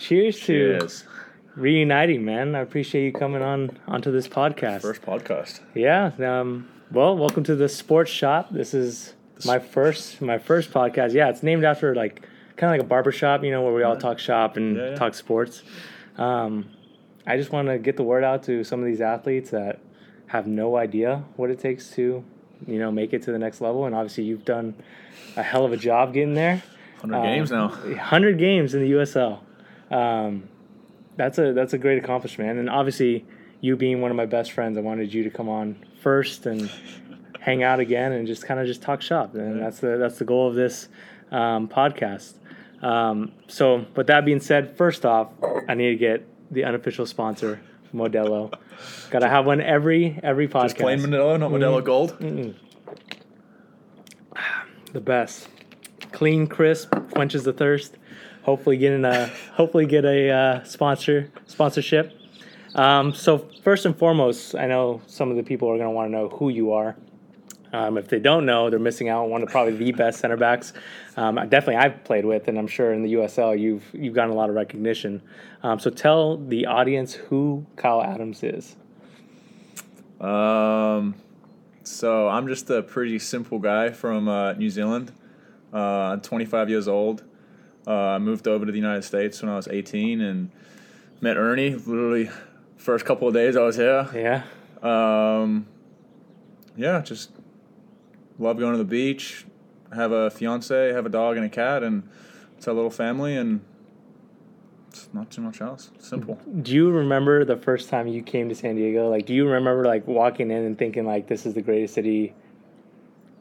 Cheers, Cheers. to reuniting, man. I appreciate you coming on onto this podcast. First podcast. Yeah. Um, well, welcome to the Sports Shop. This is my first my first podcast. Yeah, it's named after like kind of like a barber shop, you know, where we all talk shop and Yeah, yeah. talk sports. Um, I just want to get the word out to some of these athletes that have no idea what it takes to, you know, make it to the next level. And obviously, you've done a hell of a job getting there. 100 Um, games now. 100 games in the USL. Um, that's a that's a great accomplishment, and obviously, you being one of my best friends, I wanted you to come on first and hang out again and just kind of just talk shop, and Yeah. that's the that's the goal of this um, podcast. Um, so, with that being said, first off, I need to get the unofficial sponsor, Modelo. Got to have one every every podcast. Just plain Modelo, not Modelo Gold. the best. Clean, crisp, quenches the thirst. Hopefully, getting a hopefully get a uh, sponsor sponsorship. Um, so first and foremost, I know some of the people are going to want to know who you are. Um, if they don't know, they're missing out on one of probably the best center backs. Um, definitely, I've played with, and I'm sure in the USL you've you've gotten a lot of recognition. Um, so tell the audience who Kyle Adams is. Um, so I'm just a pretty simple guy from uh, New Zealand. Uh, I'm 25 years old. Uh, I moved over to the United States when I was 18 and met Ernie. Literally, first couple of days I was here. Yeah. Um, yeah, just love going to the beach. Have a fiance, have a dog and a cat, and it's a little family, and it's not too much else. Simple. Do you remember the first time you came to San Diego? Like, do you remember like walking in and thinking like this is the greatest city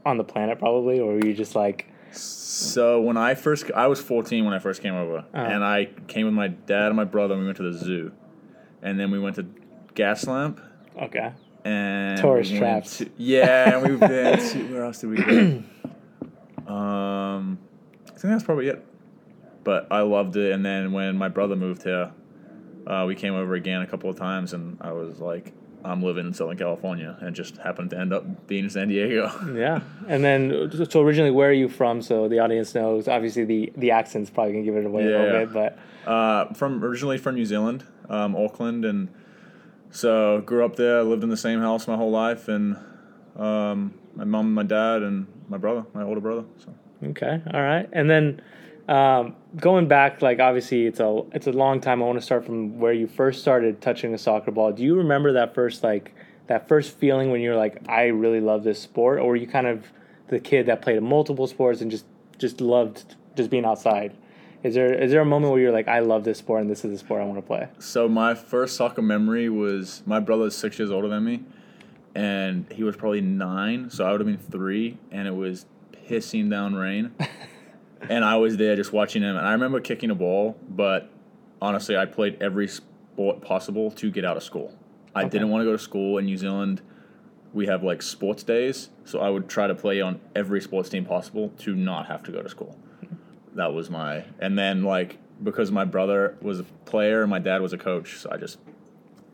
on the planet, probably, or were you just like, So when I first, I was 14 when I first came over, and I came with my dad and my brother. and We went to the zoo, and then we went to Gaslamp okay, and Tourist we traps. to- yeah, and we've been to where else did we go? Um, I think that's probably it. But I loved it, and then when my brother moved here, uh, we came over again a couple of times, and I was like, I'm living in Southern California, and just happened to end up being in San Diego. yeah. And then, so originally, where are you from? So the audience knows. Obviously, the the accent's probably gonna give it away a Yeah. little bit, but Uh, from originally from New Zealand, um, Auckland, and so grew up there. Lived in the same house my whole life, and um, my mom, my dad, and my brother, my older brother. So Okay, all right. And then um, going back, like obviously it's a it's a long time. I want to start from where you first started touching a soccer ball. Do you remember that first like that first feeling when you're like, I really love this sport, or were you kind of the kid that played multiple sports and just just loved just being outside? Is there is there a moment where you're like, I love this sport and this is the sport I want to play? So my first soccer memory was my brother's six years older than me, and he was probably nine, so I would have been three, and it was pissing down rain, and I was there just watching him, and I remember kicking a ball, but honestly, I played every sport possible to get out of school. I Okay. didn't want to go to school in New Zealand. We have like sports days, so I would try to play on every sports team possible to not have to go to school. That was my, and then like because my brother was a player and my dad was a coach, so I just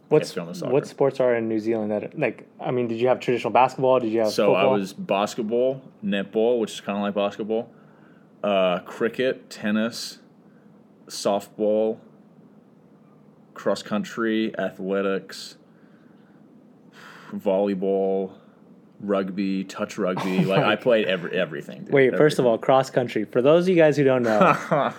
What's Kept you the soccer. what sports are in New Zealand that like? I mean, did you have traditional basketball? Did you have So I was basketball, netball, which is kind of like basketball, uh, cricket, tennis, softball, cross country, athletics, volleyball, rugby, touch rugby. like I played every everything. dude. Wait, first of all, cross country. For those of you guys who don't know,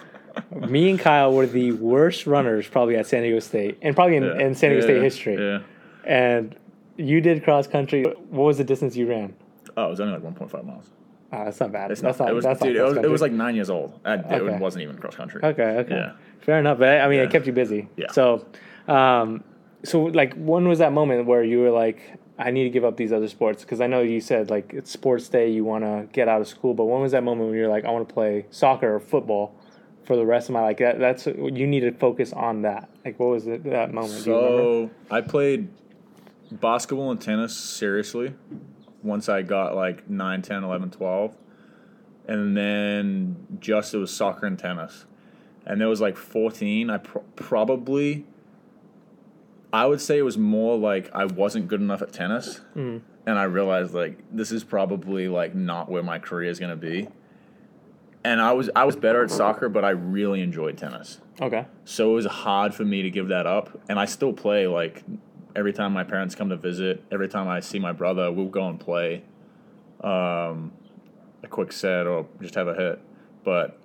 me and Kyle were the worst runners probably at San Diego State, and probably in, Yeah. in San Diego State Yeah, history. Yeah. And you did cross country. What was the distance you ran? Oh, it was only like 1.5 miles. Ah, that's not bad. It's that's not. not. it was, that's dude, not it was, it was like nine years old. I, Okay. It wasn't even cross country. Okay. Okay. Yeah. Fair enough. But I mean, Yeah. it kept you busy. Yeah. So, um, so like, when was that moment where you were like, I need to give up these other sports? Because I know you said like it's sports day, you want to get out of school. But when was that moment when you're like, I want to play soccer or football for the rest of my life? That, that's you need to focus on that. Like, what was it, that moment? So I played basketball and tennis seriously once I got like 9, 10, 11, 12. And then just it was soccer and tennis. And there was like 14. I pr- probably, I would say it was more like I wasn't good enough at tennis. Mm. And I realized like this is probably like not where my career is going to be. and I was I was better at soccer, but I really enjoyed tennis. Okay. So it was hard for me to give that up, and I still play like every time my parents come to visit. Every time I see my brother, we'll go and play um, a quick set or just have a hit. But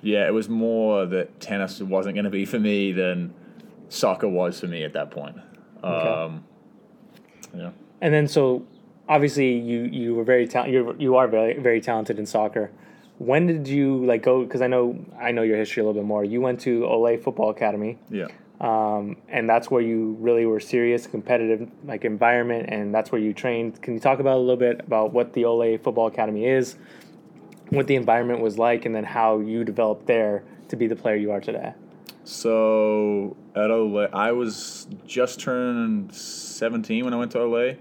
yeah, it was more that tennis wasn't going to be for me than soccer was for me at that point. Um, yeah. And then so obviously you you were very talented. You you are very very talented in soccer. When did you like go? Because I know I know your history a little bit more. You went to Ole Football Academy, Yeah. Um, and that's where you really were serious, competitive like environment, and that's where you trained. Can you talk about a little bit about what the Ole Football Academy is, what the environment was like, and then how you developed there to be the player you are today? So at Ole, I was just turned 17 when I went to Ole.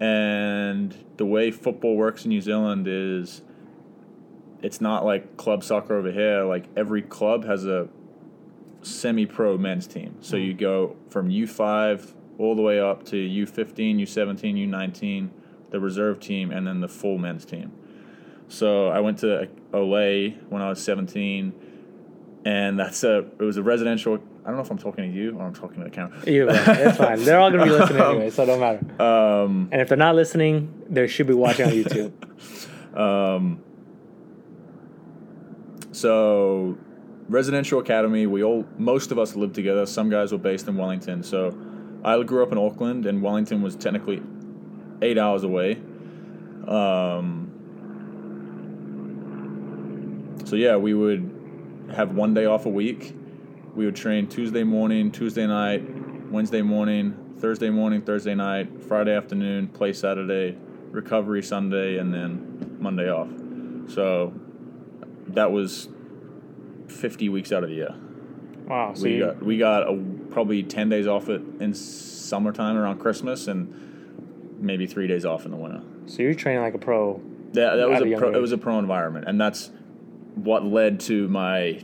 And the way football works in New Zealand is it's not like club soccer over here. Like every club has a semi pro men's team. So you go from U5 all the way up to U15, U17, U19, the reserve team, and then the full men's team. So I went to Ole when I was 17 and that's a it was a residential. I don't know if I'm talking to you or I'm talking to the camera. Way, it's fine. They're all gonna be listening anyway, so it don't matter. Um, And if they're not listening, they should be watching on YouTube. um, so residential academy. We all most of us lived together. Some guys were based in Wellington. So I grew up in Auckland, and Wellington was technically eight hours away. Um, so yeah, we would have one day off a week. We would train Tuesday morning, Tuesday night, Wednesday morning, Thursday morning, Thursday night, Friday afternoon, play Saturday, recovery Sunday, and then Monday off. So that was 50 weeks out of the year. Wow. So we got we got a, probably 10 days off it in summertime around Christmas and maybe three days off in the winter. so you're training like a pro. That, that was a pro, it was a pro environment, and that's what led to my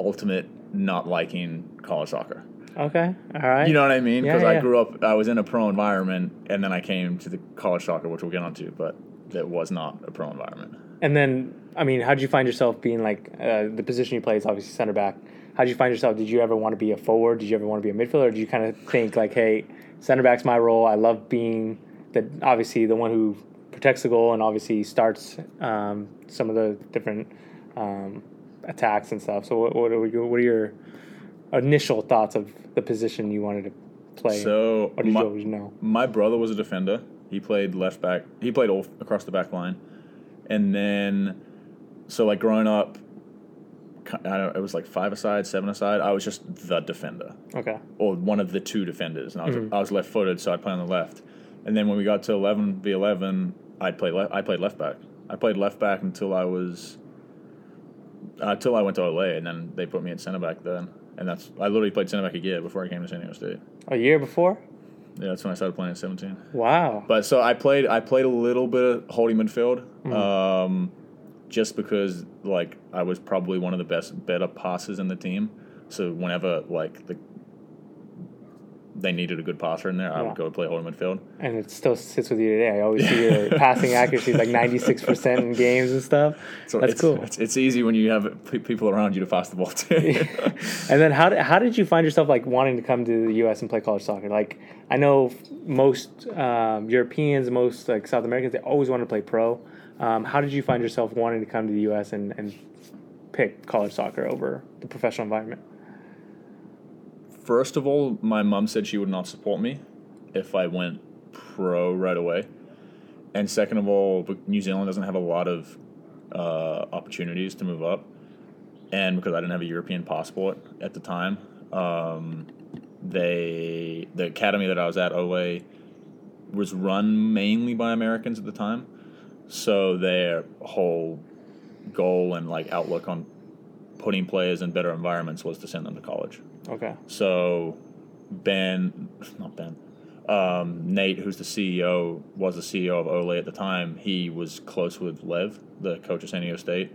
ultimate not liking college soccer. Okay. All right. You know what I mean? Yeah, Because I grew up, I was in a pro environment, and then I came to the college soccer, which we'll get onto, but that was not a pro environment. And then, I mean, how did you find yourself being like uh, the position you play is obviously center back. How did you find yourself? Did you ever want to be a forward? Did you ever want to be a midfielder? Or did you kind of think like, hey, center back's my role. I love being the obviously the one who protects the goal and obviously starts um, some of the different um, attacks and stuff. So, what, what, are your, what are your initial thoughts of the position you wanted to play? So my, you know? my brother was a defender. He played left back. He played all across the back line, and then so like growing up, I don't. It was like five aside, seven aside. I was just the defender. Okay. or one of the two defenders, and I was Mhm. I was left footed, so I'd play on the left. And then when we got to eleven v eleven, I'd play left. I played left back. I played left back until I was uh, until I went to Ole, and then they put me at center back then. And that's I literally played center back a year before I came to San Diego State. A year before? Yeah, that's when I started playing at seventeen. Wow. But so I played I played a little bit of holding midfield, Mhm. um, just because like I was probably one of the best better passes in the team. So whenever like the they needed a good passer in there, I Yeah. would go play holding midfield. and it still sits with you today. I always see your passing accuracy is like ninety six percent in games and stuff. So That's it's, cool. It's, it's easy when you have people around you to pass the ball to. and then how did, how did you find yourself like wanting to come to the U.S. and play college soccer? Like I know most um, Europeans, most like South Americans, they always want to play pro. Um, how did you find yourself wanting to come to the U.S. and, and pick college soccer over the professional environment? First of all, my mom said she would not support me if I went pro right away. And second of all, New Zealand doesn't have a lot of uh, opportunities to move up. And because I didn't have a European passport at the time, um, they the academy that I was at, OA, was run mainly by Americans at the time. So their whole goal and like outlook on putting players in better environments was to send them to college. Okay. So Ben, not Ben, um, Nate, who's the CEO, was the CEO of Ole at the time. He was close with Lev, the coach of San Diego State,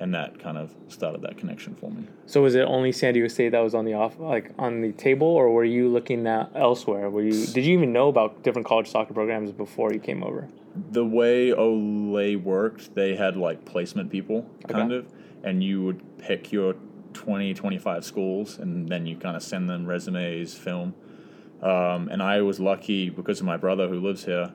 and that kind of started that connection for me. So was it only San Diego State that was on the off like on the table, or were you looking at elsewhere? Were you did you even know about different college soccer programs before you came over? The way Ole worked, they had like placement people, kind Okay. of, and you would pick your 20, 25 schools, and then you kind of send them resumes, film. Um, and I was lucky because of my brother who lives here.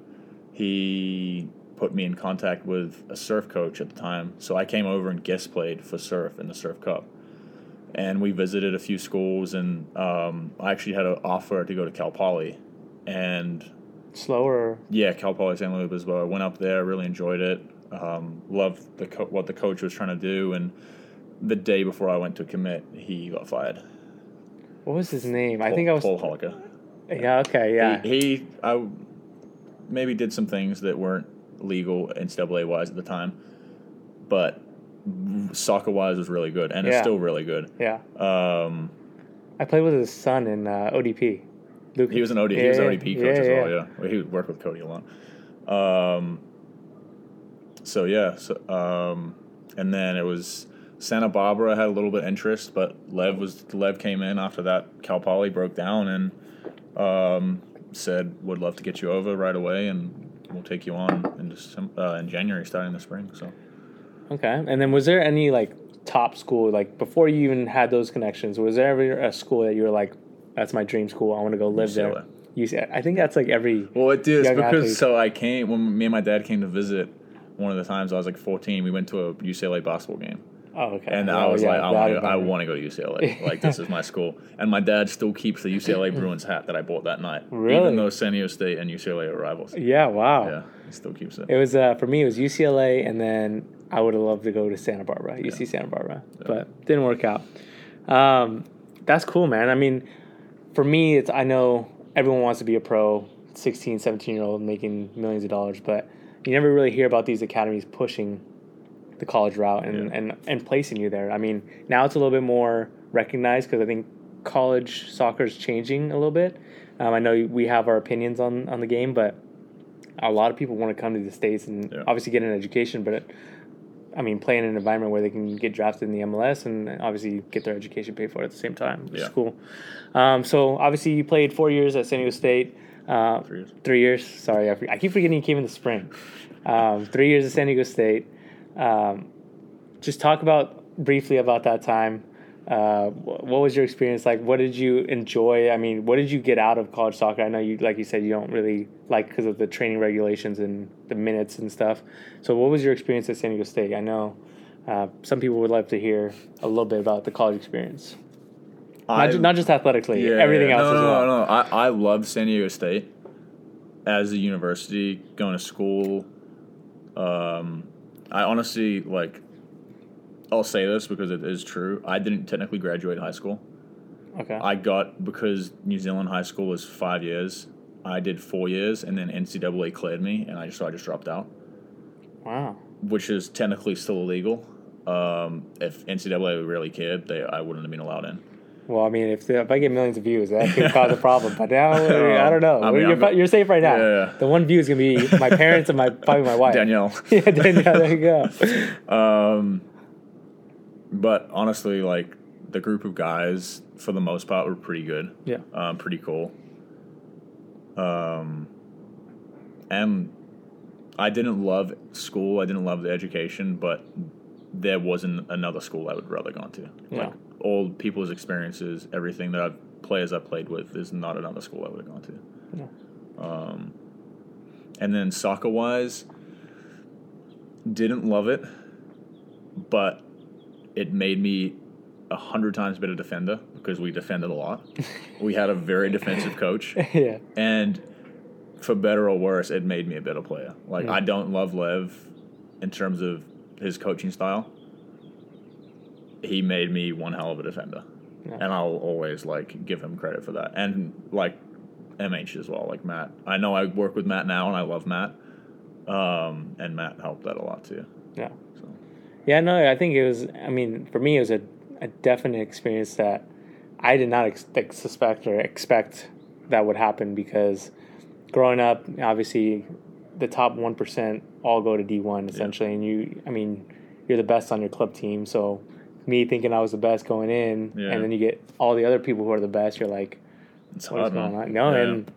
He put me in contact with a surf coach at the time, so I came over and guest played for surf in the Surf Cup. And we visited a few schools, and um, I actually had an offer to go to Cal Poly, and Slower. yeah, Cal Poly San Luis Obispo. I went up there, really enjoyed it. Um, loved the co- what the coach was trying to do, and the day before I went to commit, he got fired. What was his name? I think I was. Paul Holocher. Yeah. Okay. Yeah. He, he I maybe did some things that weren't legal NCAA wise at the time, but soccer wise was really good, and it's still really good. yeah. Um, I played with his son in uh, ODP. Luke. he was an OD, he was an ODP coach yeah, as well. yeah. Yeah, Well, he would work with Cody a lot. Um, so yeah, so, um, and then it was Santa Barbara had a little bit of interest, but Lev was Lev came in after that. Cal Poly broke down and um, said would love to get you over right away, and we'll take you on in December, uh, in January, starting the spring. So Okay. And then was there any like top school like before you even had those connections? Was there ever a school that you were like, "That's my dream school. I want to go live there." UCLA. UCLA. I think that's like every. Well, it is because athlete. so I came when me and my dad came to visit. One of the times I was like 14, we went to a UCLA basketball game, Oh, okay. and Oh, I was yeah, like, I that want to, I want to go to UCLA. like this is my school, and my dad still keeps the UCLA Bruins hat that I bought that night, Really? even though San Diego State and UCLA are rivals. Yeah. Wow. Yeah, he still keeps it. It was uh, for me. It was UCLA, and then I would have loved to go to Santa Barbara, UC Santa Barbara, but didn't work out. Um, that's cool, man. I mean, for me, it's I know everyone wants to be a pro, 16, 17 year old making millions of dollars, but you never really hear about these academies pushing the college route and, Yeah. and, and placing you there. I mean, now it's a little bit more recognized because I think college soccer is changing a little bit. Um, I know we have our opinions on, on the game, but a lot of people want to come to the states and Yeah. obviously get an education, but it, I mean, play in an environment where they can get drafted in the MLS and obviously get their education paid for at the same time, which is cool. Um, so obviously, you played four years at San Diego State. Uh, Three years. Three years. Sorry, I, I keep forgetting you came in the spring. Um, three years at San Diego State. Um, just talk about briefly about that time. Uh, what was your experience like? What did you enjoy? I mean, what did you get out of college soccer? I know you, like you said, you don't really like because of the training regulations and the minutes and stuff. So, what was your experience at San Diego State? I know uh, some people would love to hear a little bit about the college experience, not, ju- not just athletically, everything no, else no, as well. No, no, I, I loved San Diego State as a university, going to school. Um, I honestly like. I'll say this because it is true. I didn't technically graduate high school. Okay. I got because New Zealand high school is five years. I did four years, and then NCAA cleared me, and I just so I just dropped out, wow. which is technically still illegal. Um, if NCAA really cared, they I wouldn't have been allowed in. Well, I mean, if, if I get millions of views, that could cause a problem. But now, I don't know. I mean, you're, you're safe right now. Yeah. The one view is gonna be my parents and my probably my wife. Danielle. yeah, Danielle. There you go. Um, but honestly, like the group of guys for the most part were pretty good. Yeah. Um, pretty cool. Um, and I didn't love school. I didn't love the education, but there wasn't another school I would rather gone to. Yeah. All people's experiences, everything that I've players I've played with is not another school I would have gone to. Yeah. Um, and then soccer wise, didn't love it, but it made me a hundred times better defender because we defended a lot. we had a very defensive coach, yeah. and for better or worse, it made me a better player. Like Yeah. I don't love Lev in terms of his coaching style. He made me one hell of a defender, Yeah. and I'll always like give him credit for that. And like MH as well, like Matt. I know I work with Matt now, and I love Matt. Um, and Matt helped that a lot too. Yeah. So Yeah, no, I think it was. I mean, for me, it was a, a definite experience that I did not ex- suspect or expect that would happen because growing up, obviously, the top one percent all go to D one essentially, and you, I mean, you're the best on your club team. So me thinking I was the best going in, Yeah. and then you get all the other people who are the best. You're like, It's what is hard, going man. on? No, Yeah. and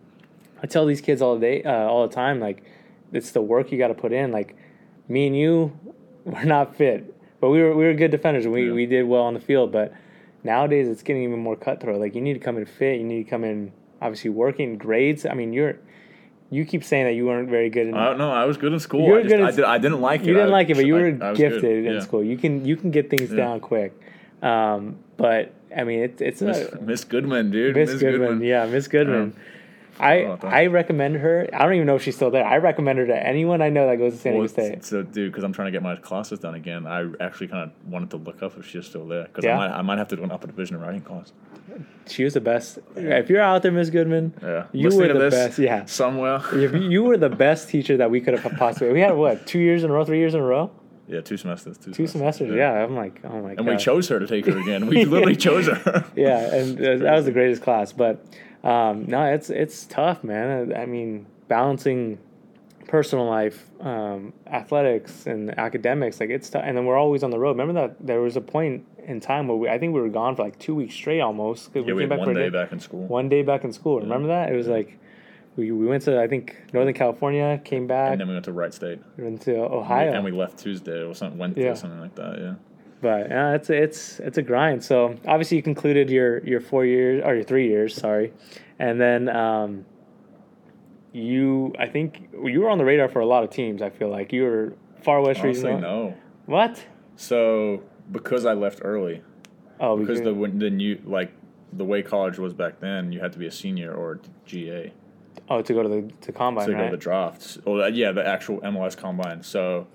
I tell these kids all day, uh, all the time, like it's the work you got to put in. Like me and you, we're not fit, but we were we were good defenders. We Yeah. we did well on the field, but nowadays it's getting even more cutthroat. Like you need to come in fit. You need to come in obviously working grades. I mean, you're you keep saying that you weren't very good in. I don't know. I was good in school. You were I, just, good in I, did, I didn't like it. you didn't I- like it, but you were I gifted in Yeah. school. You can you can get things Yeah. down quick. Um, but I mean, it's it's Miss, a, Miss Goodman, dude. Miss Goodman. Yeah, Miss Goodman. I. I recommend her. I don't even know if she's still there. I recommend her to anyone I know that goes to San Well, Diego State. so, dude, because I'm trying to get my classes done again, I actually kind of wanted to look up if she's still there. Because Yeah? I, might, I might have to do an upper division writing class. She was the best. If you're out there, Miss Goodman, Yeah. you Listening were the best. Yeah, Somewhere. you you were the best teacher that we could have possibly. We had what two years in a row, three years in a row, Yeah, two semesters. Two, two semesters. Yeah, I'm like, oh my god. And we chose her to take her again. We literally chose her. yeah, and uh, that was the greatest class. But um, no, it's it's tough, man. I mean, balancing personal life, um, athletics, and academics, like it's tough. And then we're always on the road. Remember that there was a point in time where we, I think we were gone for like two weeks straight almost. 'cause Yeah, we for one a day back in school. One day back in school. Remember that? It was like we, we went to I think Northern California, came back, And then we went to Wright State. went to Ohio. And we left Tuesday or something, Wednesday Yeah. or something like that, yeah. But yeah, it's it's it's a grind. So obviously you concluded your your four years or your three years, sorry, and then um, you I think you were on the radar for a lot of teams. I feel like you were far west Honestly, region. no. What? So, because I left early, Oh, because the the new like the way college was back then, you had to be a senior or GA oh to go to the to combine to go to the drafts. Or uh, yeah, the actual MLS combine. So,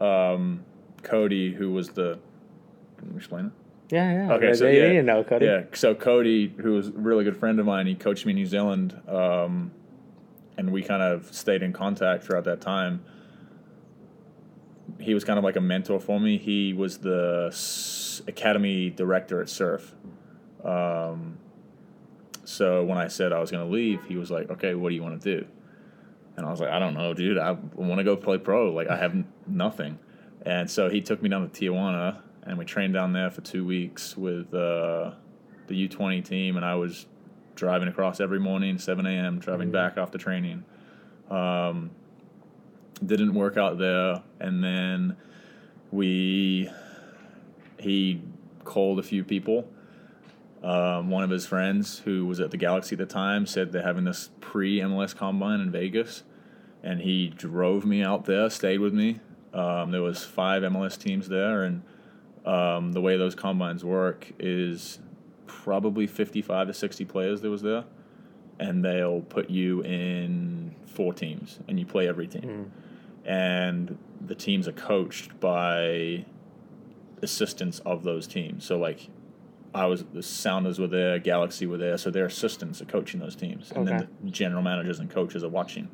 um, Cody, who was the, can you explain it? yeah, yeah. Okay, they, so they yeah, didn't know Cody. Yeah, so Cody, who was a really good friend of mine, he coached me in New Zealand, um, and we kind of stayed in contact throughout that time. He was kind of like a mentor for me. He was the academy director at Surf. Um, so when I said I was going to leave, he was like, "Okay, what do you want to do?" And I was like, "I don't know, dude. I want to go play pro. Like I have nothing." And so he took me down to Tijuana, and we trained down there for two weeks with uh, the U twenty team, and I was driving across every morning, seven a.m., driving Mhm. back after training. Um, didn't work out there, and then we he called a few people. Um, one of his friends who was at the Galaxy at the time said they're having this pre MLS combine in Vegas, and he drove me out there, stayed with me. Um, there was five MLS teams there, and um, the way those combines work is probably fifty-five to sixty players that was there, and they'll put you in four teams, and you play every team, and the teams are coached by assistants of those teams. So like I was the Sounders were there, Galaxy were there, so their assistants are coaching those teams, and Okay. then the general managers and coaches are watching.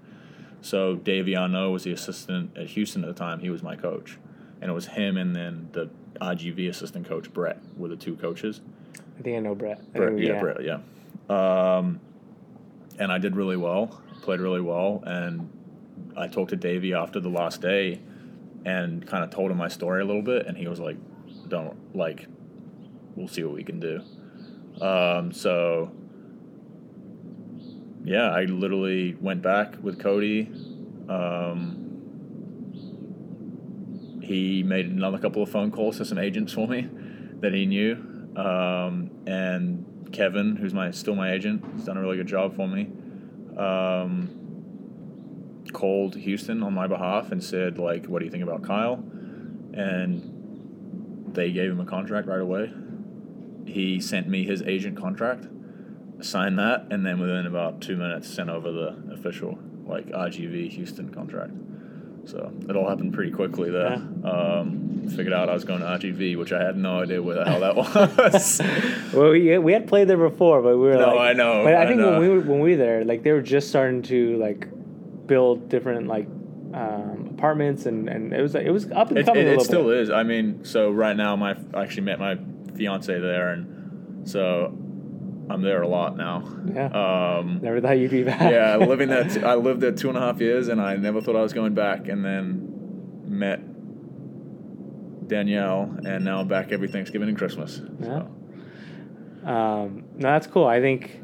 So Dave Arnaud was the assistant at Houston at the time. He was my coach, and it was him and then the RGV assistant coach Brett were the two coaches. I think I know Brett. Brett, think- yeah, Brett, yeah. Um, and I did really well, played really well, and I talked to Davy after the last day, and kind of told him my story a little bit, and he was like, "Don't like, we'll see what we can do." Um, so, yeah, I literally went back with Cody. Um, he made another couple of phone calls to some agents for me that he knew, um, and Kevin, who's my still my agent, has done a really good job for me. Um, called Houston on my behalf and said like, "What do you think about Kyle?" And they gave him a contract right away. He sent me his agent contract, signed that, and then within about two minutes sent over the official like RGV Houston contract. So it all happened pretty quickly there. Um, figured out I was going to RGV, which I had no idea where the hell that was. Well, we, we had played there before, but we were No, like, I know, But I, think when we were when we were there, like they were just starting to like build different like um, apartments, and, and it was like it was up and It, coming. it, a it still bit. is. I mean, so right now, my I actually met my fiance there, and so I'm there a lot now. Yeah, Um, never thought you'd be back. yeah, living that T- I lived there two and a half years, and I never thought I was going back. And then met Danielle, and now I'm back every Thanksgiving and Christmas. Yeah. So, Um, no, that's cool. I think,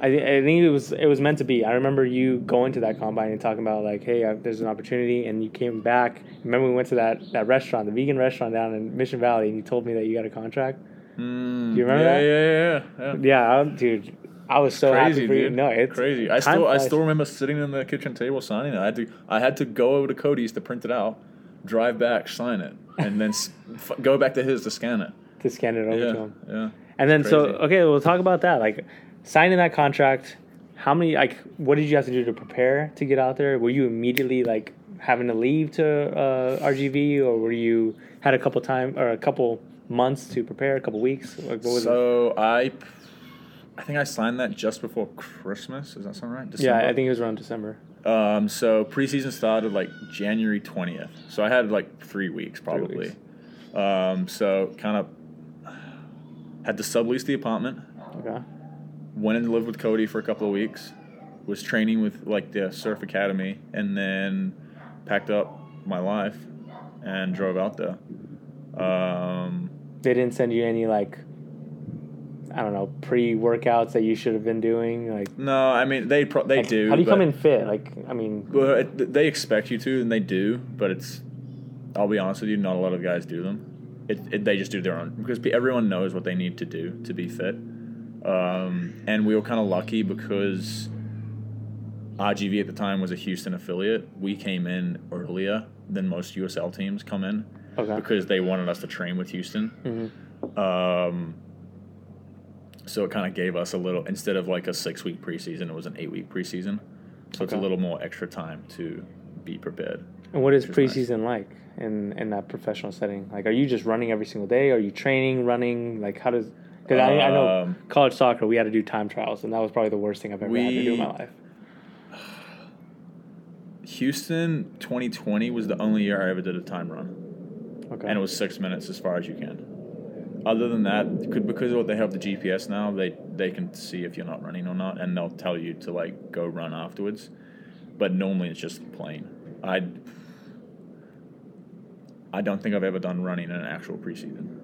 I, thi- I think it was it was meant to be. I remember you going to that combine and talking about like, hey, uh, there's an opportunity, and you came back. Remember we went to that that restaurant, the vegan restaurant down in Mission Valley, and you told me that you got a contract. Mm, Do you remember yeah, that? Yeah, yeah, yeah. Yeah, I'm- dude, I was so Crazy, happy for you. dude. No, it's crazy. I still, I still remember sitting in the kitchen table signing it. I had to, I had to go over to Cody's to print it out, drive back, sign it, and then f- go back to his to scan it. to scan it over to Yeah, him. yeah. And then so okay, we'll talk about that. Like signing that contract. How many like what did you have to do to prepare to get out there? Were you immediately like having to leave to uh, RGV, or were you had a couple time or a couple months to prepare, a couple weeks? Like what was it? So I, I think I signed that just before Christmas. Is that sound right? Yeah, I think it was around December. Um, so preseason started like January twentieth. So I had like three weeks probably. weeks. Um, so kind of had to sublease the apartment. Okay. Went and lived with Cody for a couple of weeks. Was training with like the surf academy, and then packed up my life and drove out there. Um, They didn't send you any like I don't know pre workouts that you should have been doing. Like no, I mean they pro- they like, do. How do you come in fit? Like I mean, Well, it, they expect you to, and they do, but it's. I'll be honest with you, not a lot of guys do them. It, it, they just do their own because everyone knows what they need to do to be fit. Um, and we were kind of lucky because RGV at the time was a Houston affiliate. We came in earlier than most USL teams come in okay. because they wanted us to train with Houston. hmm Um, so it kind of gave us a little instead of like a six week preseason, it was an eight week preseason. So it's a little more extra time to be prepared. And what is is nice. preseason like in in that professional setting? Like, are you just running every single day? Are you training, running? Like, how does? Because I, I know Um, college soccer, we had to do time trials, and that was probably the worst thing I've ever had to do in my life. Houston 2020 was the only year I ever did a time run, Okay. and it was six minutes as far as you can. Other than that, could because of what they have the GPS now, they they can see if you're not running or not, and they'll tell you to like go run afterwards. But normally it's just plain. I I don't think I've ever done running in an actual preseason.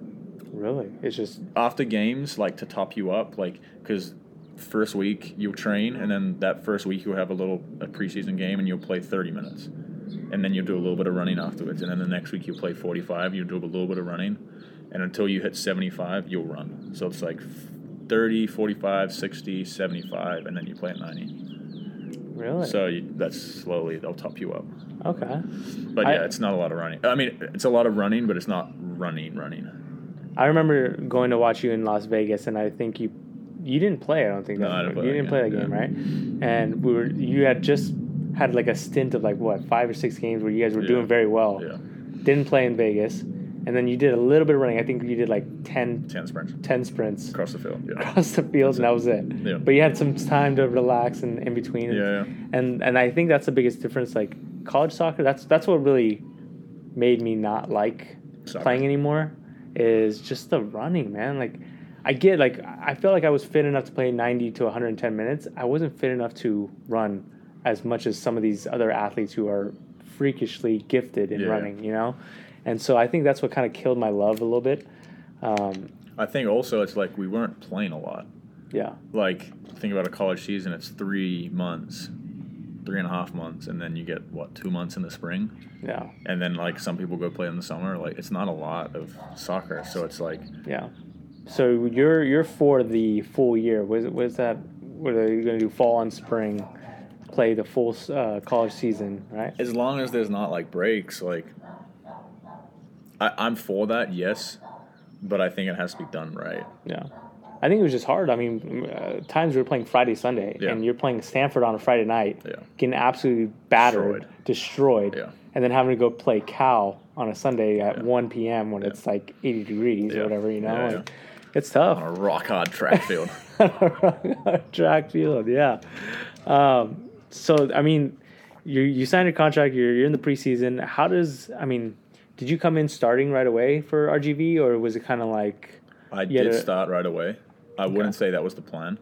really, it's just after games, like to top you up, like because first week you'll train, and then that first week you'll have a little a preseason game, and you'll play thirty minutes, and then you'll do a little bit of running afterwards, and then the next week you'll play forty five, you'll do a little bit of running, and until you hit seventy five, you'll run. So it's like 30, 45, 60, 75, and then you play at ninety. really So you, that's slowly they'll top you up. okay. But I- yeah, it's not a lot of running. I mean, it's a lot of running, but it's not running, running. I remember going to watch you in Las Vegas, and I think you you didn't play. I don't think No, that I didn't play you didn't play that game, game, yeah. right? And we were you had just had like a stint of like what five or six games where you guys were Yeah. doing very well. Yeah, Didn't play in Vegas, and then you did a little bit of running. I think you did like 10, ten sprints 10 sprints across the field. Yeah. across the field, and that was it. Yeah. But you had some time to relax and in between. Yeah, yeah. And and I think that's the biggest difference. Like college soccer, that's that's what really made me not like Soccer. playing anymore. Is just the running, man. Like I get like I felt like I was fit enough to play ninety to one hundred and ten minutes. I wasn't fit enough to run as much as some of these other athletes who are freakishly gifted in Yeah. running. You know, and so I think that's what kind of killed my love a little bit. Um, I think also it's like we weren't playing a lot. yeah, Like think about a college season, it's three months, three and a half months, and then you get what two months in the spring, yeah, and then like some people go play in the summer. Like it's not a lot of soccer, so it's like yeah. So you're you're for the full year. Was was that? What are you going to do? Fall and spring, play the full uh, college season, right? as long as there's not like breaks, like I, I'm for that, yes, but I think it has to be done right. Yeah. I think it was just hard. I mean, uh, times we were playing Friday, Sunday, Yeah. and you're playing Stanford on a Friday night, Yeah. getting absolutely battered, destroyed, Yeah. and then having to go play Cal on a Sunday at Yeah. 1 p.m. when it's like 80 degrees or whatever, you know? Yeah, Like, It's tough. On a rock hard track field. Track field, yeah. Um, so, I mean, you you signed a contract. You're you're in the preseason. How does I mean? Did you come in starting right away for RGV, or was it kind of like I did a- start right away. I wouldn't say that was the plan.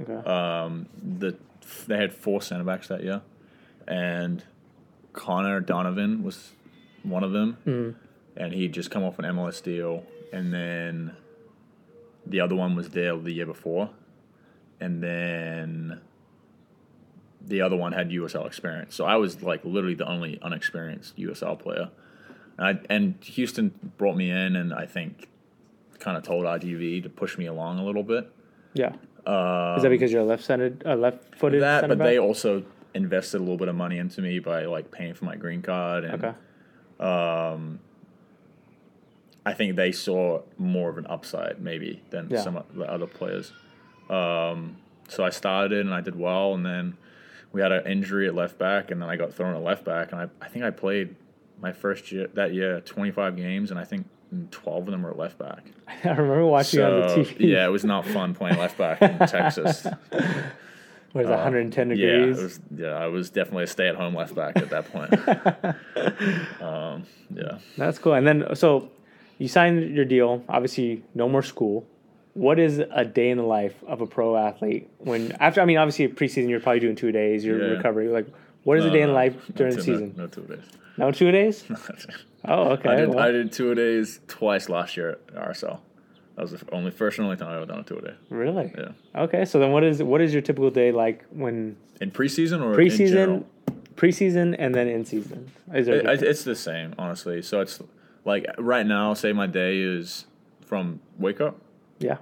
okay, Um, the they had four center backs that year, and Connor Donovan was one of them, Mhm. and he'd just come off an MLS deal, and then the other one was there the year before, and then the other one had USL experience. So I was like literally the only unexperienced USL player. And, I, and Houston brought me in, and I think kind of told RGV to push me along a little bit. Yeah. Is that because you're left-handed, uh, left-footed? Um, That, but they also invested a little bit of money into me by like paying for my green card, and Okay. Um, I think they saw more of an upside maybe than Yeah. some of the other players. Um, so I started and I did well, and then we had an injury at left back, and then I got thrown at left back, and I, I think I played my first year that year 25 games, and I think 12 of them were left back. I remember watching on the TV. yeah, it was not fun playing left back in Texas. What is it, 110 Uh, Yeah, degrees? was, yeah, I was definitely a stay-at-home left back at that point. um, yeah. That's cool. And then, so you signed your deal. Obviously, no more school. What is a day in the life of a pro athlete when after? I mean, obviously, preseason you're probably doing two days. You're Yeah. recovery. Like, what is a day in life during the season? No, no two days. No two days. Oh, okay. I did, well, I did two days twice last year at RSL. That was the only first and only time I've ever done a two a day. really? Yeah. Okay. So then, what is what is your typical day like when In preseason or preseason, general? preseason, and then in season? Is there? It, it- it's the same, honestly. So it's like right now, say my day is from wake up, yeah.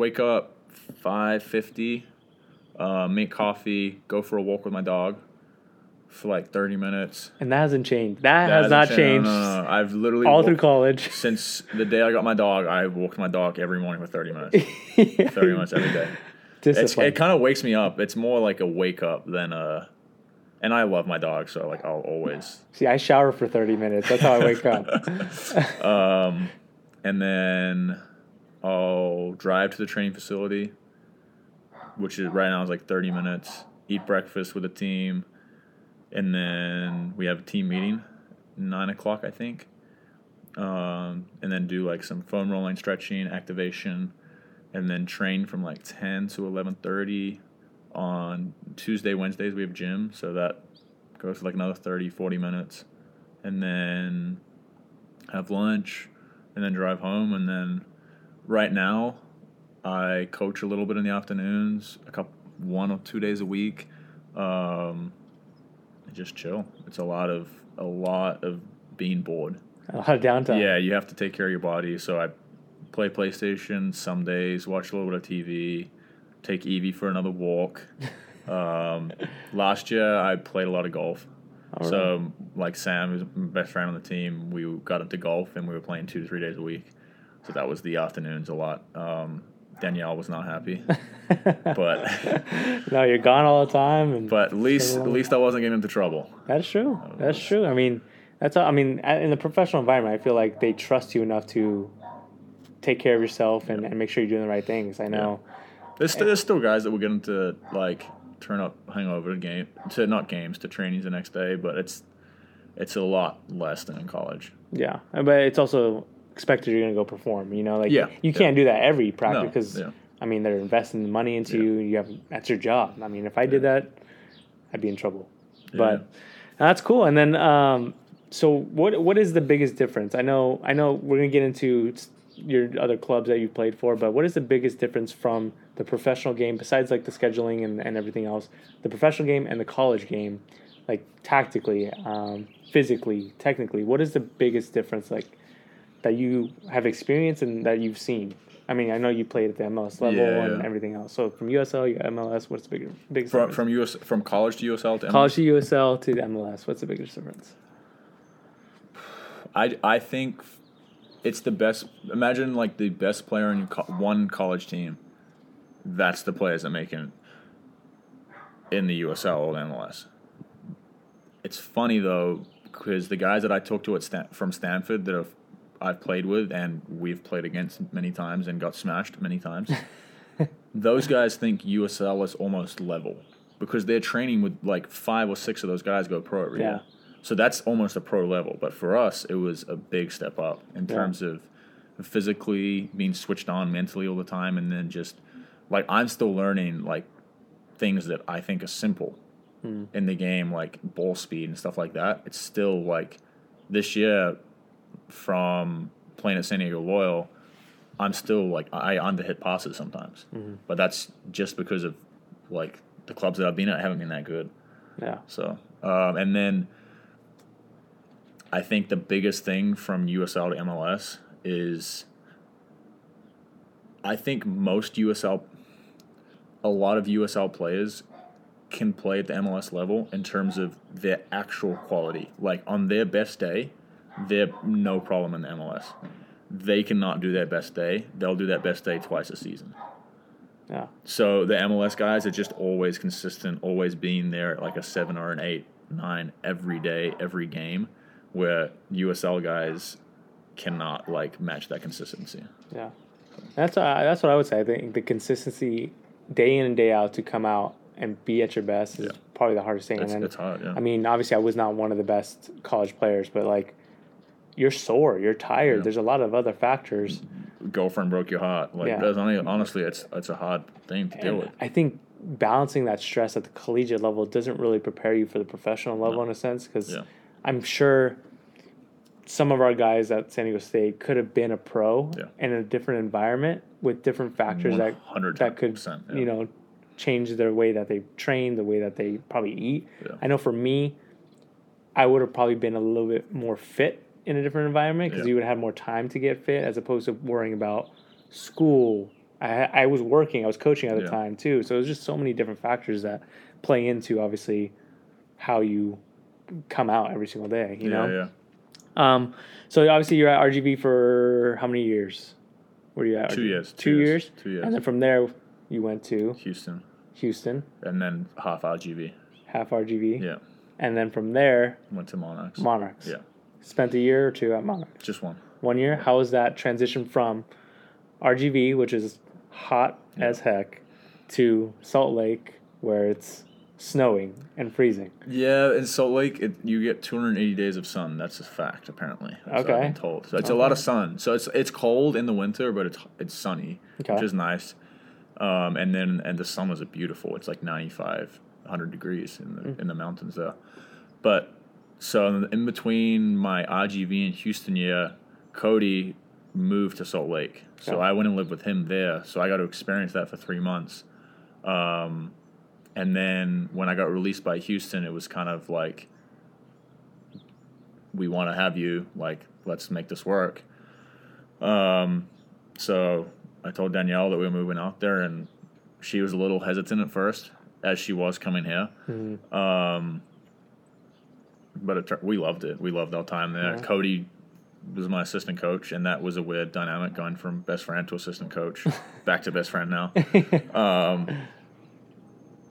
Wake up, five fifty, uh, make coffee, go for a walk with my dog for like thirty minutes. And that hasn't changed. That, That has not hasn't changed No, no, no. I've literally all through college. since the day I got my dog. I walked my dog every morning for thirty minutes. Thirty minutes every day. It's, it kind of wakes me up. It's more like a wake up than a. And I love my dog, so like I'll always. See, I shower for 30 minutes. That's how I wake up. Um, and then I'll drive to the training facility, which is right now is like thirty minutes. Eat breakfast with the team, and then we have a team meeting, nine o'clock I think. Um, and then do like some foam rolling, stretching, activation, and then train from like ten to eleven thirty. On Tuesday, Wednesdays we have gym, so that goes for like another 30, 40 minutes, and then have lunch, and then drive home. And then right now, I coach a little bit in the afternoons, a couple, one or two days a week. Um, just chill. It's a lot of a lot of being bored. A lot of downtime. Yeah, you have to take care of your body. So I play PlayStation some days, watch a little bit of TV, take Evie for another walk. um, last year, I played a lot of golf. All So, like Sam, who's my best friend on the team, we got into golf and we were playing two to three days a week. So that was the afternoons a lot. Um, Danielle was not happy, but no, you're gone all the time, and but at least at least I wasn't getting into trouble. that's true. That's true. I mean, that's all, I mean, in the professional environment, I feel like they trust you enough to take care of yourself and, and make sure you're doing the right things. I know. There's, st- there's still guys that will get into like turn up hangover to game to not games to trainings the next day, but it's it's a lot less than in college. Yeah, but it's also expected you're gonna go perform. You know, like Yeah, you can't do that every practice No, because yeah. I mean they're investing the money into Yeah. you. You have that's your job. I mean, if I did that, I'd be in trouble. Yeah. But that's cool. And then, um, so what what is the biggest difference? I know I know we're gonna get into your other clubs that you've played for, but what is the biggest difference from the professional game besides like the scheduling and, and everything else? The professional game and the college game, like tactically, um, physically, technically, what is the biggest difference like that you have experienced and that you've seen? I mean, I know you played at the MLS level Yeah, and yeah. everything else. So from USL, you got MLS. What's the bigger, biggest From difference? from US from college to USL to MLS? college to USL to the MLS? What's the biggest difference? I I think it's the best. Imagine like the best player in co- one college team. That's the players that make it in the USL or the MLS. It's funny though because the guys that I talked to at Stan- from Stanford that have I've played with and we've played against many times and got smashed many times. those guys think USL is almost level because they're training with like five or six of those guys go pro every Yeah. year. So that's almost a pro level. But for us, it was a big step up in Yeah. terms of physically being switched on mentally all the time, and then just like I'm still learning like things that I think are simple Hmm. in the game, like ball speed and stuff like that. It's still like this year, from playing at San Diego Loyal, I'm still like I underhit passes sometimes, but that's just because of like the clubs that I've been at haven't been that good. Yeah. So, um, and then I think the biggest thing from USL to MLS is I think most USL, a lot of USL players can play at the MLS level in terms of their actual quality. Like on their best day, they're no problem in the MLS. They cannot do their best day. They'll do that best day twice a season. Yeah. So the MLS guys are just always consistent, always being there at like a seven or an eight, nine every day, every game, where USL guys cannot like match that consistency. Yeah, that's uh, that's what I would say. I think the consistency, day in and day out, to come out and be at your best is Yeah. probably the hardest thing. It's, and then, it's hard, yeah. I mean, obviously, I was not one of the best college players, but like, you're sore, you're tired. Yeah. There's a lot of other factors. Girlfriend broke your heart. Like Yeah. only, honestly, it's it's a hard thing to deal with. I think balancing that stress at the collegiate level doesn't really prepare you for the professional level in a sense because Yeah. I'm sure some of our guys at San Diego State could have been a pro Yeah. in a different environment with different factors that that could yeah. you know change their way that they train, the way that they probably eat. I know for me, I would have probably been a little bit more fit in a different environment because Yeah. you would have more time to get fit as opposed to worrying about school. I, I was working, I was coaching at the Yeah. time too. So there's just so many different factors that play into obviously how you come out every single day, you yeah, know? yeah. Um, so obviously you're at RGV for how many years? Were you at Two RGV? years. Two, years? Two years. And then from there you went to Houston, Houston, and then half RGV. half RGV. Yeah, And then from there, went to Monarchs. Monarchs. Yeah, Spent a year or two at Monarchs. just one. One year. How was that transition from RGV, which is hot Yeah. as heck, to Salt Lake, where it's snowing and freezing? Yeah, in Salt Lake, it, you get 280 days of sun. That's a fact, apparently. That's what I've been told. So it's a lot of sun. So it's it's cold in the winter, but it's it's sunny, Okay. which is nice. Um, and then and the summers are beautiful. It's like 95, 100 degrees in the Mm. in the mountains there. But so in, between my RGV and Houston year, Cody moved to Salt Lake. So Okay. I went and lived with him there. So I got to experience that for three months. Um, and then when I got released by Houston, it was kind of like, we want to have you. Like, let's make this work. Um, so I told Danielle that we were moving out there, and she was a little hesitant at first, as she was coming here. Mhm. Um, but it, we loved it. We loved our time there. Yeah. Cody was my assistant coach, and that was a weird dynamic going from best friend to assistant coach, back to best friend now. Um,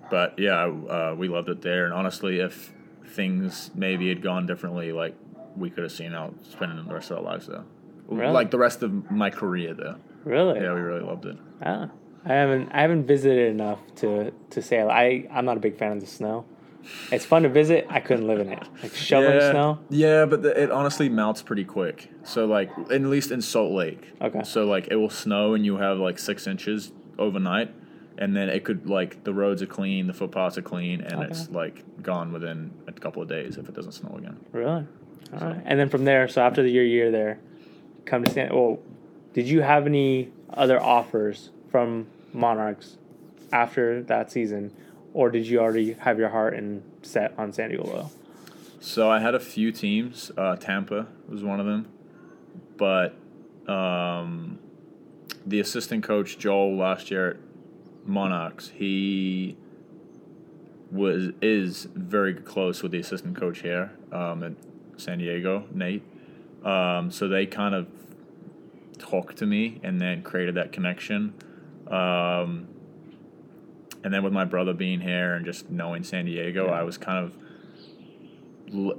but yeah, uh, we loved it there. And honestly, if things maybe had gone differently, like we could have seen out spending the rest of our lives there, Really? like the rest of my career there. Really? Yeah, we really loved it. Ah, I haven't I haven't visited enough to to say I I'm not a big fan of the snow. It's fun to visit. I couldn't live in it. Like shoveling yeah, snow. Yeah, but the, it honestly melts pretty quick. So like, at least in Salt Lake. Okay. So like, it will snow and you have like six inches overnight, and then it could like the roads are clean, the footpaths are clean, and Okay. it's like gone within a couple of days if it doesn't snow again. Really? All right. And then from there, so after the year year there, come to San. Well, did you have any other offers from Monarchs after that season, or did you already have your heart and set on San Diego? So I had a few teams. Uh, Tampa was one of them, but um, the assistant coach Joel last year at Monarchs, he was is very close with the assistant coach here um, at San Diego, Nate. Um, so they kind of talked to me and then created that connection. Um, and then with my brother being here and just knowing San Diego, I was kind of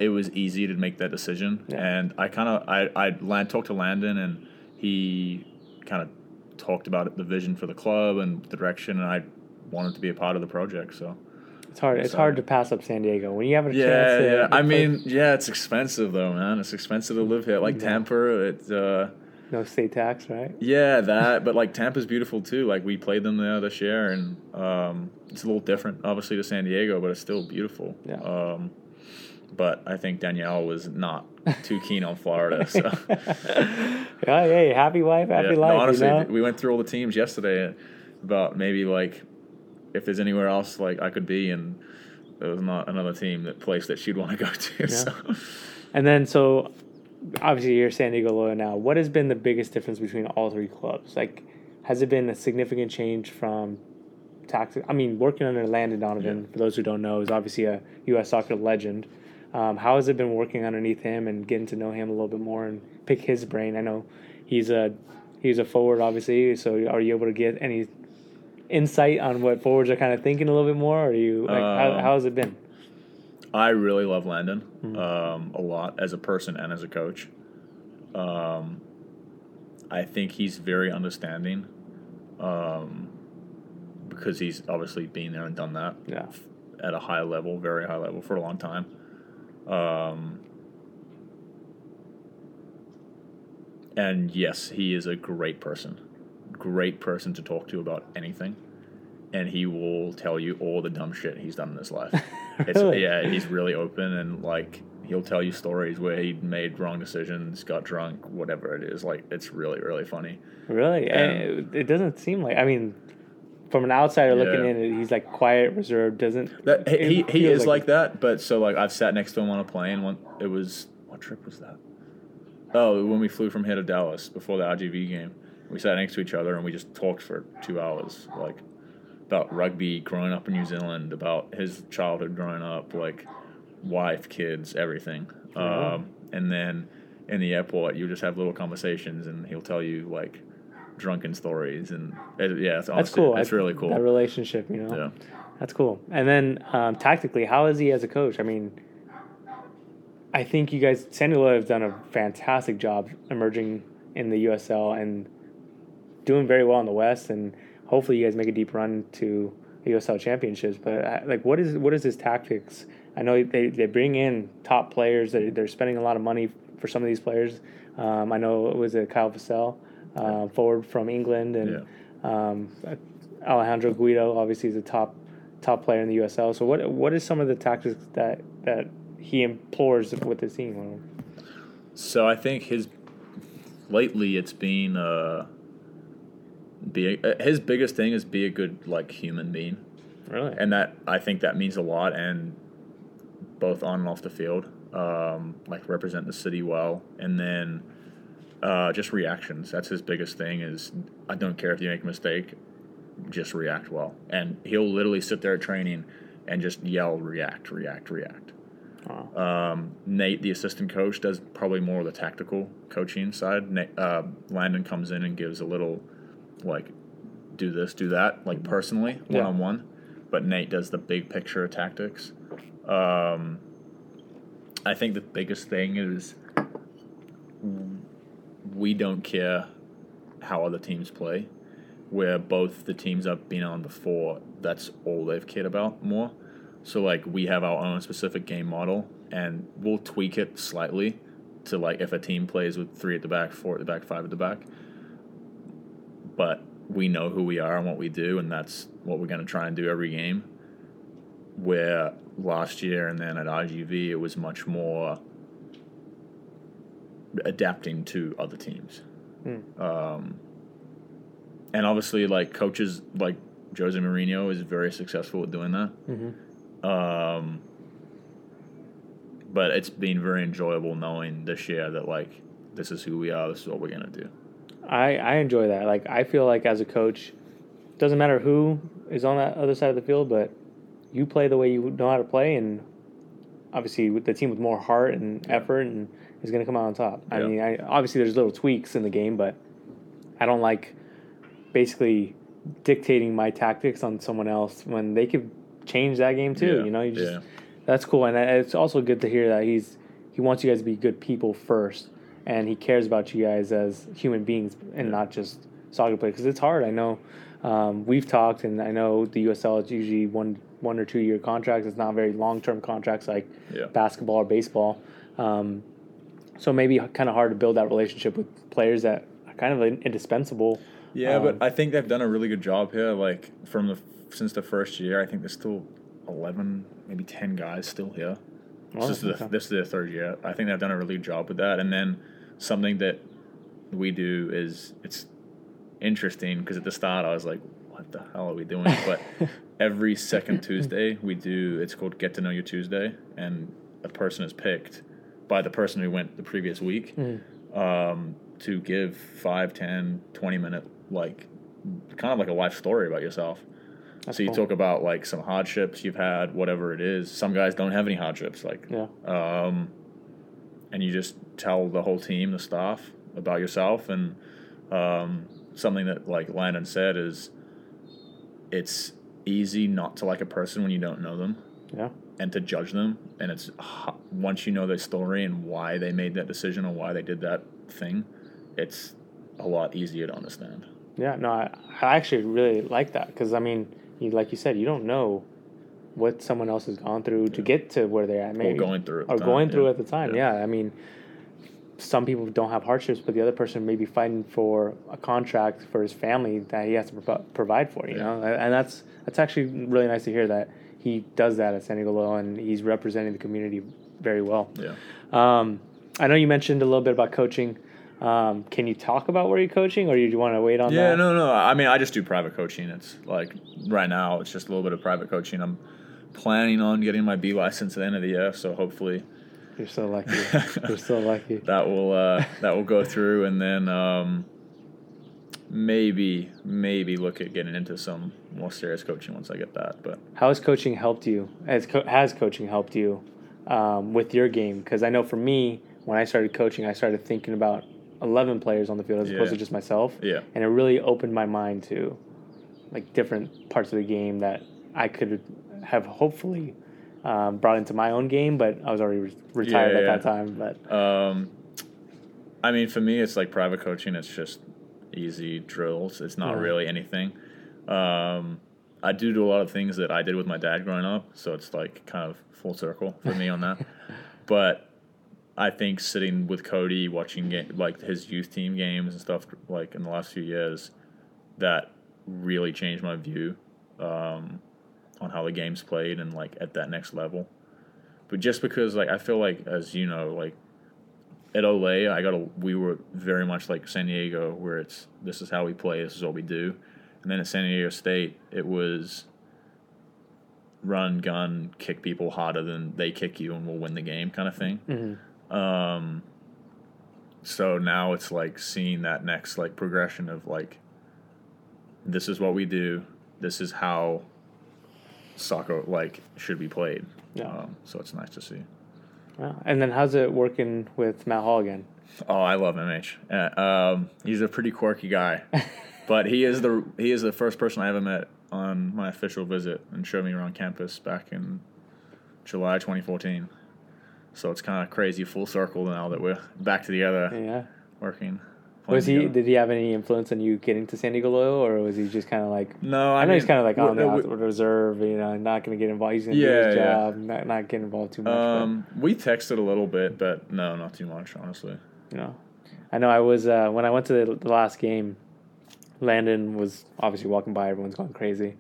it was easy to make that decision. Yeah. And I kind of I I land, talked to Landon and he kind of talked about it, the vision for the club and the direction, and I wanted to be a part of the project. So It's hard. It's So- hard to pass up San Diego when you have a yeah, chance. To, yeah. I mean, yeah, it's expensive though, man. It's expensive to live here. Like Yeah. Tampa, it's uh, no state tax, right? yeah, that. but like Tampa's beautiful too. Like we played them there this year, and um, it's a little different, obviously, to San Diego, but it's still beautiful. Yeah. Um, but I think Danielle was not too keen on Florida. So yeah, hey, happy wife, happy Yeah, no, life. honestly, you know? we went through all the teams yesterday about maybe like if there's anywhere else like I could be, and there was not another team that place that she'd want to go to. So And then so obviously you're San Diego Loyal now. What has been the biggest difference between all three clubs? Like has it been a significant change from tactics? I mean, working under Landon Donovan, for those who don't know, is obviously a US soccer legend. Um, how has it been working underneath him and getting to know him a little bit more and pick his brain? I know he's a he's a forward, obviously. So are you able to get any insight on what forwards are kind of thinking a little bit more? Or are you like how, Um, how has it been? I really love Landon Mm-hmm. um, a lot as a person and as a coach. Um, I think he's very understanding um, because he's obviously been there and done that Yeah. at a high level, very high level for a long time. Um, and yes, he is a great person, great person to talk to about anything, and he will tell you all the dumb shit he's done in his life. Really? yeah, he's really open and like he'll tell you stories where he made wrong decisions, got drunk, whatever it is. Like it's really really funny. Really? And it doesn't seem like. I mean, from an outsider looking in, he's like quiet, reserved. Doesn't That he, he, is like, that, but so like I've sat next to him on a plane. One it was what trip was that? Oh, when we flew from here to Dallas before the RGV game, we sat next to each other and we just talked for two hours, like about rugby, growing up in New Zealand, about his childhood growing up, like wife, kids, everything. Yeah. Um, and then in the airport, you just have little conversations, and he'll tell you like drunken stories, and it, yeah, it's That's cool. It's I- really cool. That relationship, you know. yeah. That's cool. And then um, tactically, how is he as a coach? I mean, I think you guys, San Diego have done a fantastic job emerging in the USL and doing very well in the West. And hopefully, you guys make a deep run to the USL championships. But uh, like, what is what is his tactics? I know they, they bring in top players. They're, they're spending a lot of money for some of these players. Um, I know it was a Kyle Vassell, uh, forward from England, and um, Alejandro Guido obviously is a top top player in the USL. So what what is some of the tactics that that he implores with his team? So I think his lately it's been uh, be a, uh, his biggest thing is be a good like human being, Really? and that I think that means a lot, and both on and off the field, um, like represent the city well, and then uh, just reactions. That's his biggest thing. Is I don't care if you make a mistake, just react well, and he'll literally sit there at training and just yell, react, react, react. Wow. Um, Nate, the assistant coach, does probably more of the tactical coaching side. Nate, uh, Landon comes in and gives a little, like, do this, do that, like personally, one on one. But Nate does the big picture of tactics. Um, I think the biggest thing is we don't care how other teams play. Where both the teams I've been on before, that's all they've cared about more. So like we have our own specific game model, and we'll tweak it slightly to like if a team plays with three at the back, four at the back, five at the back. But we know who we are and what we do, and that's what we're going to try and do every game. Where last year and then at RGV, it was much more adapting to other teams. Um, and obviously, like coaches like Jose Mourinho is very successful at doing that. Mhm. Um, but it's been very enjoyable knowing this year that like this is who we are. This is what we're gonna do. I I enjoy that. Like I feel like as a coach, doesn't matter who is on that other side of the field, but you play the way you know how to play, and obviously with the team with more heart and effort and is going to come out on top. I Yeah. mean, I, obviously there's little tweaks in the game, but I don't like basically dictating my tactics on someone else when they could change that game too. Yeah, You know, you just yeah. that's cool, and it's also good to hear that he's he wants you guys to be good people first, and he cares about you guys as human beings and not just soccer players. Because it's hard. I know um, we've talked, and I know the USL is usually one one or two year contracts. It's not very long term contracts like Yeah. basketball or baseball. Um, so maybe kind of hard to build that relationship with players that are kind of indispensable. Yeah, Um, but I think they've done a really good job here. Like from the since the first year, I think there's still eleven, maybe ten guys still here. This is the okay. this is their third year. I think they've done a really good job with that. And then something that we do is it's interesting because at the start I was like, "What the hell are we doing?" But every second Tuesday we do it's called Get to Know You Tuesday, and a person is picked by the person who went the previous week Mm-hmm. um, to give 5, 10, 20 minute like kind of like a life story about yourself. That's so you cool. talk about like some hardships you've had, whatever it is. Some guys don't have any hardships, like Yeah. um, and you just tell the whole team, the staff, about yourself. And um, something that like Landon said is, it's easy not to like a person when you don't know them Yeah. and to judge them. And it's once you know their story and why they made that decision or why they did that thing, it's a lot easier to understand. Yeah, no, I, I actually really like that because I mean, you like you said, you don't know what someone else has gone through to get to where they're at. Maybe going through it at the or time, going through yeah. at the time. Yeah. Yeah. I mean, some people don't have hardships, but the other person may be fighting for a contract for his family that he has to pro- provide for. You Yeah. know, and that's that's actually really nice to hear that he does that at San Diego and he's representing the community very well. Yeah. Um, I know you mentioned a little bit about coaching. Um, can you talk about where you're coaching, or do you want to wait on Yeah, that? no, no. I mean, I just do private coaching. It's like right now, it's just a little bit of private coaching. I'm planning on getting my B license at the end of the year, so hopefully You're so lucky. You're so lucky. that will uh, that will go through, and then um, maybe maybe look at getting into some more serious coaching once I get that. But How has coaching helped you? Has, co- has coaching helped you um, with your game? Because I know for me, when I started coaching, I started thinking about 11 players on the field as opposed to just myself. yeah, And it really opened my mind to like different parts of the game that I could have hopefully um, brought into my own game, but I was already re- retired Yeah, at yeah. that time. But Um, I mean, for me, it's like private coaching. It's just easy drills. It's not Yeah. really anything. Um, I do do a lot of things that I did with my dad growing up, so it's like kind of full circle for me on that. But I think sitting with Cody, watching ga- like his youth team games and stuff, like in the last few years, that really changed my view um, on how the game's played and like at that next level. But just because like I feel like as you know like at Ole I got a we were very much like San Diego where it's this is how we play this is what we do, and then at San Diego State it was run gun kick people harder than they kick you and we'll win the game kind of thing. mhm. Um, so now it's like seeing that next like progression of like, this is what we do. This is how soccer like should be played. Yeah. Um, so it's nice to see. Yeah. And then how's it working with Matt Hall again? Oh, I love MH. Uh, um, he's a pretty quirky guy, but he is the he is the first person I ever met on my official visit and showed me around campus back in July 2014. So it's kind of crazy full circle now that we're back together Yeah. working. Was he? together. Did he have any influence on you getting to San Diego Loyal, or was he just kind of like? No, I, I, know he's kind of like on the we- reserve, you know, not going to get involved. He's going to do Yeah, his yeah. job, not not get involved too much. but- Um, we texted a little bit, but no, not too much, honestly. know i know i was uh, when i went to the, the last game landon was obviously walking by everyone's going crazy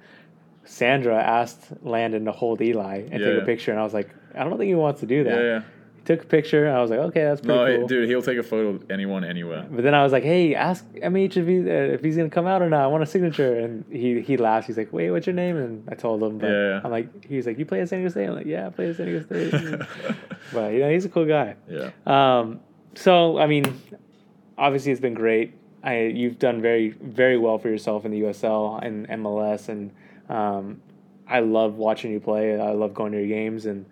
sandra asked landon to hold eli and take a picture and i was like i don't think he wants to do that Yeah, yeah. he took a picture and i was like okay that's pretty No, cool dude, he'll take a photo of anyone, anywhere. but then I was like, "Hey, ask MH if, he, uh, if he's gonna come out or not. I want a signature." And he he laughs. He's like, "Wait, what's your name?" And I told him. But Yeah, yeah. I'm like, he's like, "You play at San Diego State?" I'm like, "Yeah, I play at San Diego State." but you know, he's a cool guy. yeah. Um, so I mean, obviously it's been great. I you've done very very well for yourself in the USL and MLS, and um, I love watching you play. I love going to your games. And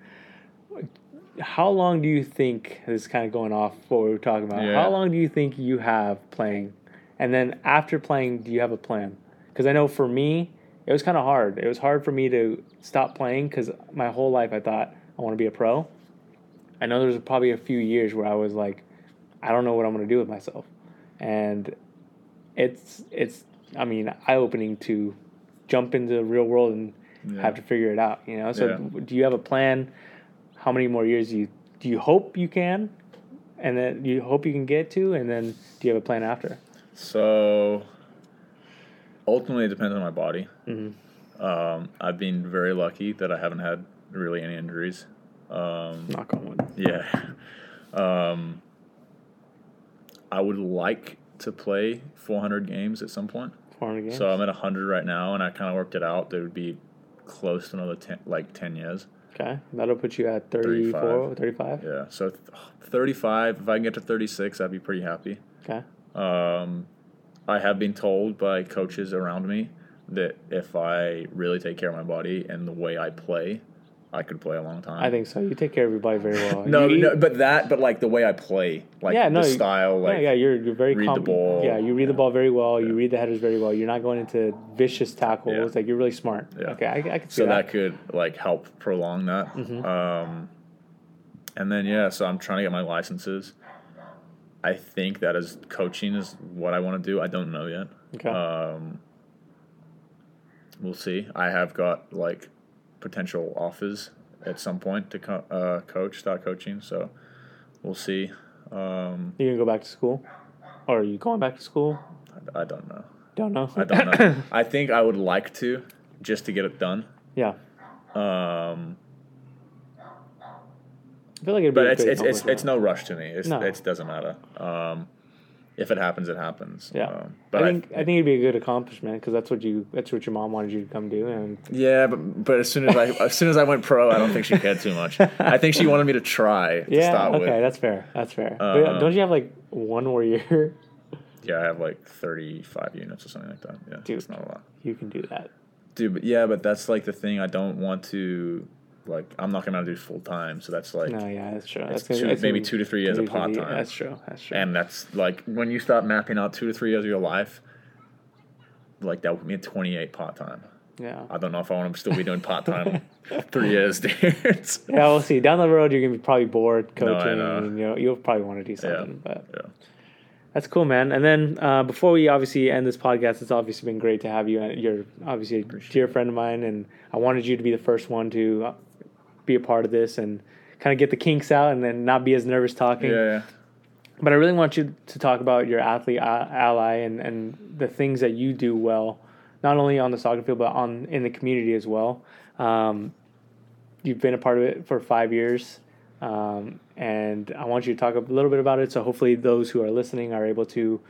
how long do you think this is kind of going off what we were talking about? Yeah. How long do you think you have playing? And then after playing, do you have a plan? Because I know for me, it was kind of hard. It was hard for me to stop playing because my whole life I thought I want to be a pro. I know there was probably a few years where I was like, I don't know what I'm going to do with myself, and it's it's I mean eye opening to jump into the real world and Yeah. have to figure it out. You know, so Yeah. do you have a plan? How many more years do you do you hope you can, and then you hope you can get to, and then do you have a plan after? So ultimately, it depends on my body. Mhm. Um, I've been very lucky that I haven't had really any injuries. Um, Knock on wood. yeah. Um, I would like to play 400 games at some point. 400 games. So I'm at 100 right now, and I kind of worked it out. That would be close to another 10, like 10 years. okay. That'll put you at 34, 35. Yeah. So th- 35. If I can get to 36, I'd be pretty happy. Okay. Um, I have been told by coaches around me that if I really take care of my body and the way I play, I could play a long time. I think so. You take care of your body very well. no, You no, but that, but like the way I play, like Yeah, no, the style, like yeah, yeah, you're you're very read the ball. Yeah, you read the ball very well. You read the headers very well. You're not going into vicious tackles. Yeah. Like you're really smart. Yeah. Okay, I, I see so that. that could like help prolong that. Mhm. Um, and then yeah, so I'm trying to get my licenses. I think that is coaching is what I want to do. I don't know yet. Okay. Um, we'll see. I have got like potential offers at some point to co- uh, coach, start coaching. So we'll see. Um, you gonna go back to school, or are you going back to school? I, I don't know. Don't know. I don't know. I think I would like to just to get it done. yeah, Um, I feel like it'd be. but a it's it's, it's it's no rush to me. It's No. it doesn't matter. Um, if it happens, it happens. Yeah. Um, but I think I, think it'd be a good accomplishment because that's what you that's what your mom wanted you to come do, and yeah, but but as soon as I as soon as I went pro, I don't think she cared too much. I think she wanted me to try to yeah, okay, with. that's fair. That's fair. but Uh, don't you have like one more year? Yeah, I have like thirty five units or something like that. Yeah, Dude. it's not a lot. you can do that. Dude, but yeah, but that's like the thing. I don't want to like. I'm not gonna do full time, so that's like. no, yeah, that's true. That's two- that's maybe two to three years of part-time. That's true. That's true. And that's like when you start mapping out two to three years of your life, like that would mean 28 part time. yeah. I don't know if I want to still be doing part time three years, dude. Yeah, we'll see. Down the road, you're gonna be probably bored No, coaching, know. and you know you'll probably want to do something. Yeah. But Yeah. that's cool, man. And then uh, before we obviously end this podcast, it's obviously been great to have you. And You're obviously a Appreciate dear friend of mine, and I wanted you to be the first one to uh, be a part of this and kind of get the kinks out, and then not be as nervous talking. Yeah, yeah. But I really want you to talk about your athlete ally and, and the things that you do well, not only on the soccer field but on in the community as well. Um, you've been a part of it for five years, um, and I want you to talk a little bit about it. So hopefully those who are listening are able to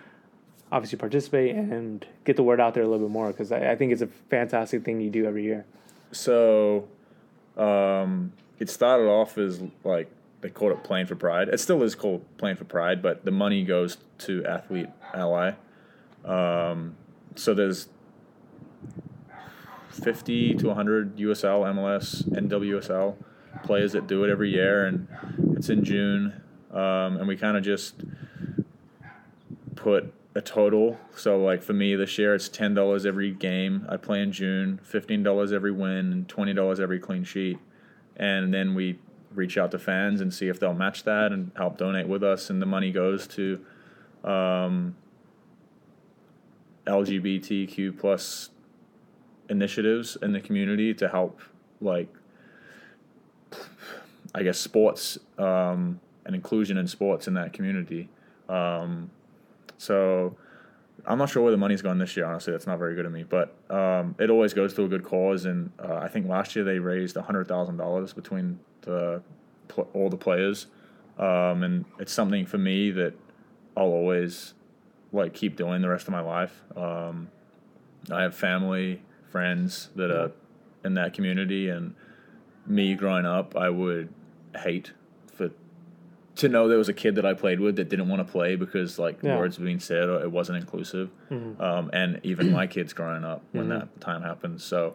obviously participate and get the word out there a little bit more because I, I think it's a fantastic thing you do every year. So, um, it started off as like they called it playing for pride. It still is called playing for pride, but the money goes to athlete ally. Um, so there's 50 to 100 USL, MLS, NWSL players that do it every year, and it's in June. Um, and we kind of just put a total. So, like for me this year, it's ten dollars every game I play in June, fifteen dollars every win, and twenty dollars every clean sheet. And then we reach out to fans and see if they'll match that and help donate with us, and the money goes to um, LGBTQ plus initiatives in the community to help, like, I guess sports um, and inclusion in sports in that community. Um, so I'm not sure where the money's gone this year. Honestly, that's not very good of me. But um, it always goes to a good cause, and uh, I think last year they raised hundred thousand dollars between the pl- all the players, um, and it's something for me that I'll always like keep doing the rest of my life. Um, I have family, friends that are in that community, and me growing up, I would hate to know there was a kid that I played with that didn't want to play because like Yeah. words being said or it wasn't inclusive. Mhm. Um, and even my kids growing up when Mhm. that time happened. So,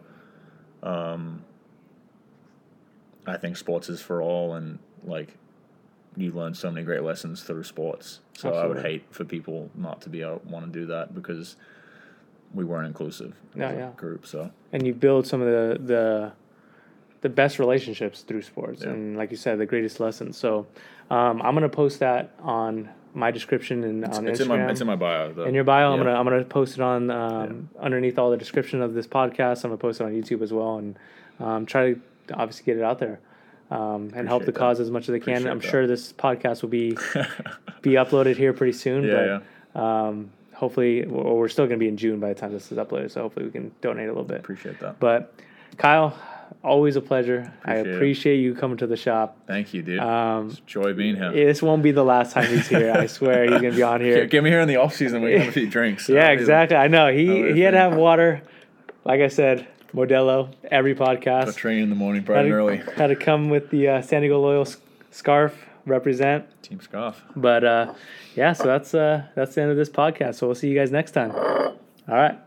um, I think sports is for all, and like you learn so many great lessons through sports. So I would hate for people not to be able want to do that because we weren't inclusive Yeah, yeah. group. So and you build some of the the the best relationships through sports Yeah. and like you said the greatest lessons so um, i'm going to post that on my description and it's, on it's instagram in my it's in my bio. Though. in your bio i'm going to i'm going to post it on um, underneath all the description of this podcast i'm going to post it on youtube as well and um, try to obviously get it out there um, and help the that. cause as much as i can i'm that. sure this podcast will be be uploaded here pretty soon yeah, but yeah. Um, hopefully or we're still going to be in june by the time this is uploaded so hopefully we can donate a little bit Appreciate that. but Kyle, always a pleasure. I Appreciate it. you coming to the shop. Thank you, dude. Um, Joy being here. this won't be the last time he's here. I swear he's gonna be on here. Get me here in the off season. We can have a few drinks. Yeah, That'll exactly. I know he he had to have water. Like I said, Modelo every podcast. train in the morning, bright Had and to, early. had to come with the uh, San Diego Loyal scarf represent. Team Scoff. But uh, yeah, so that's uh, that's the end of this podcast. So we'll see you guys next time. All right.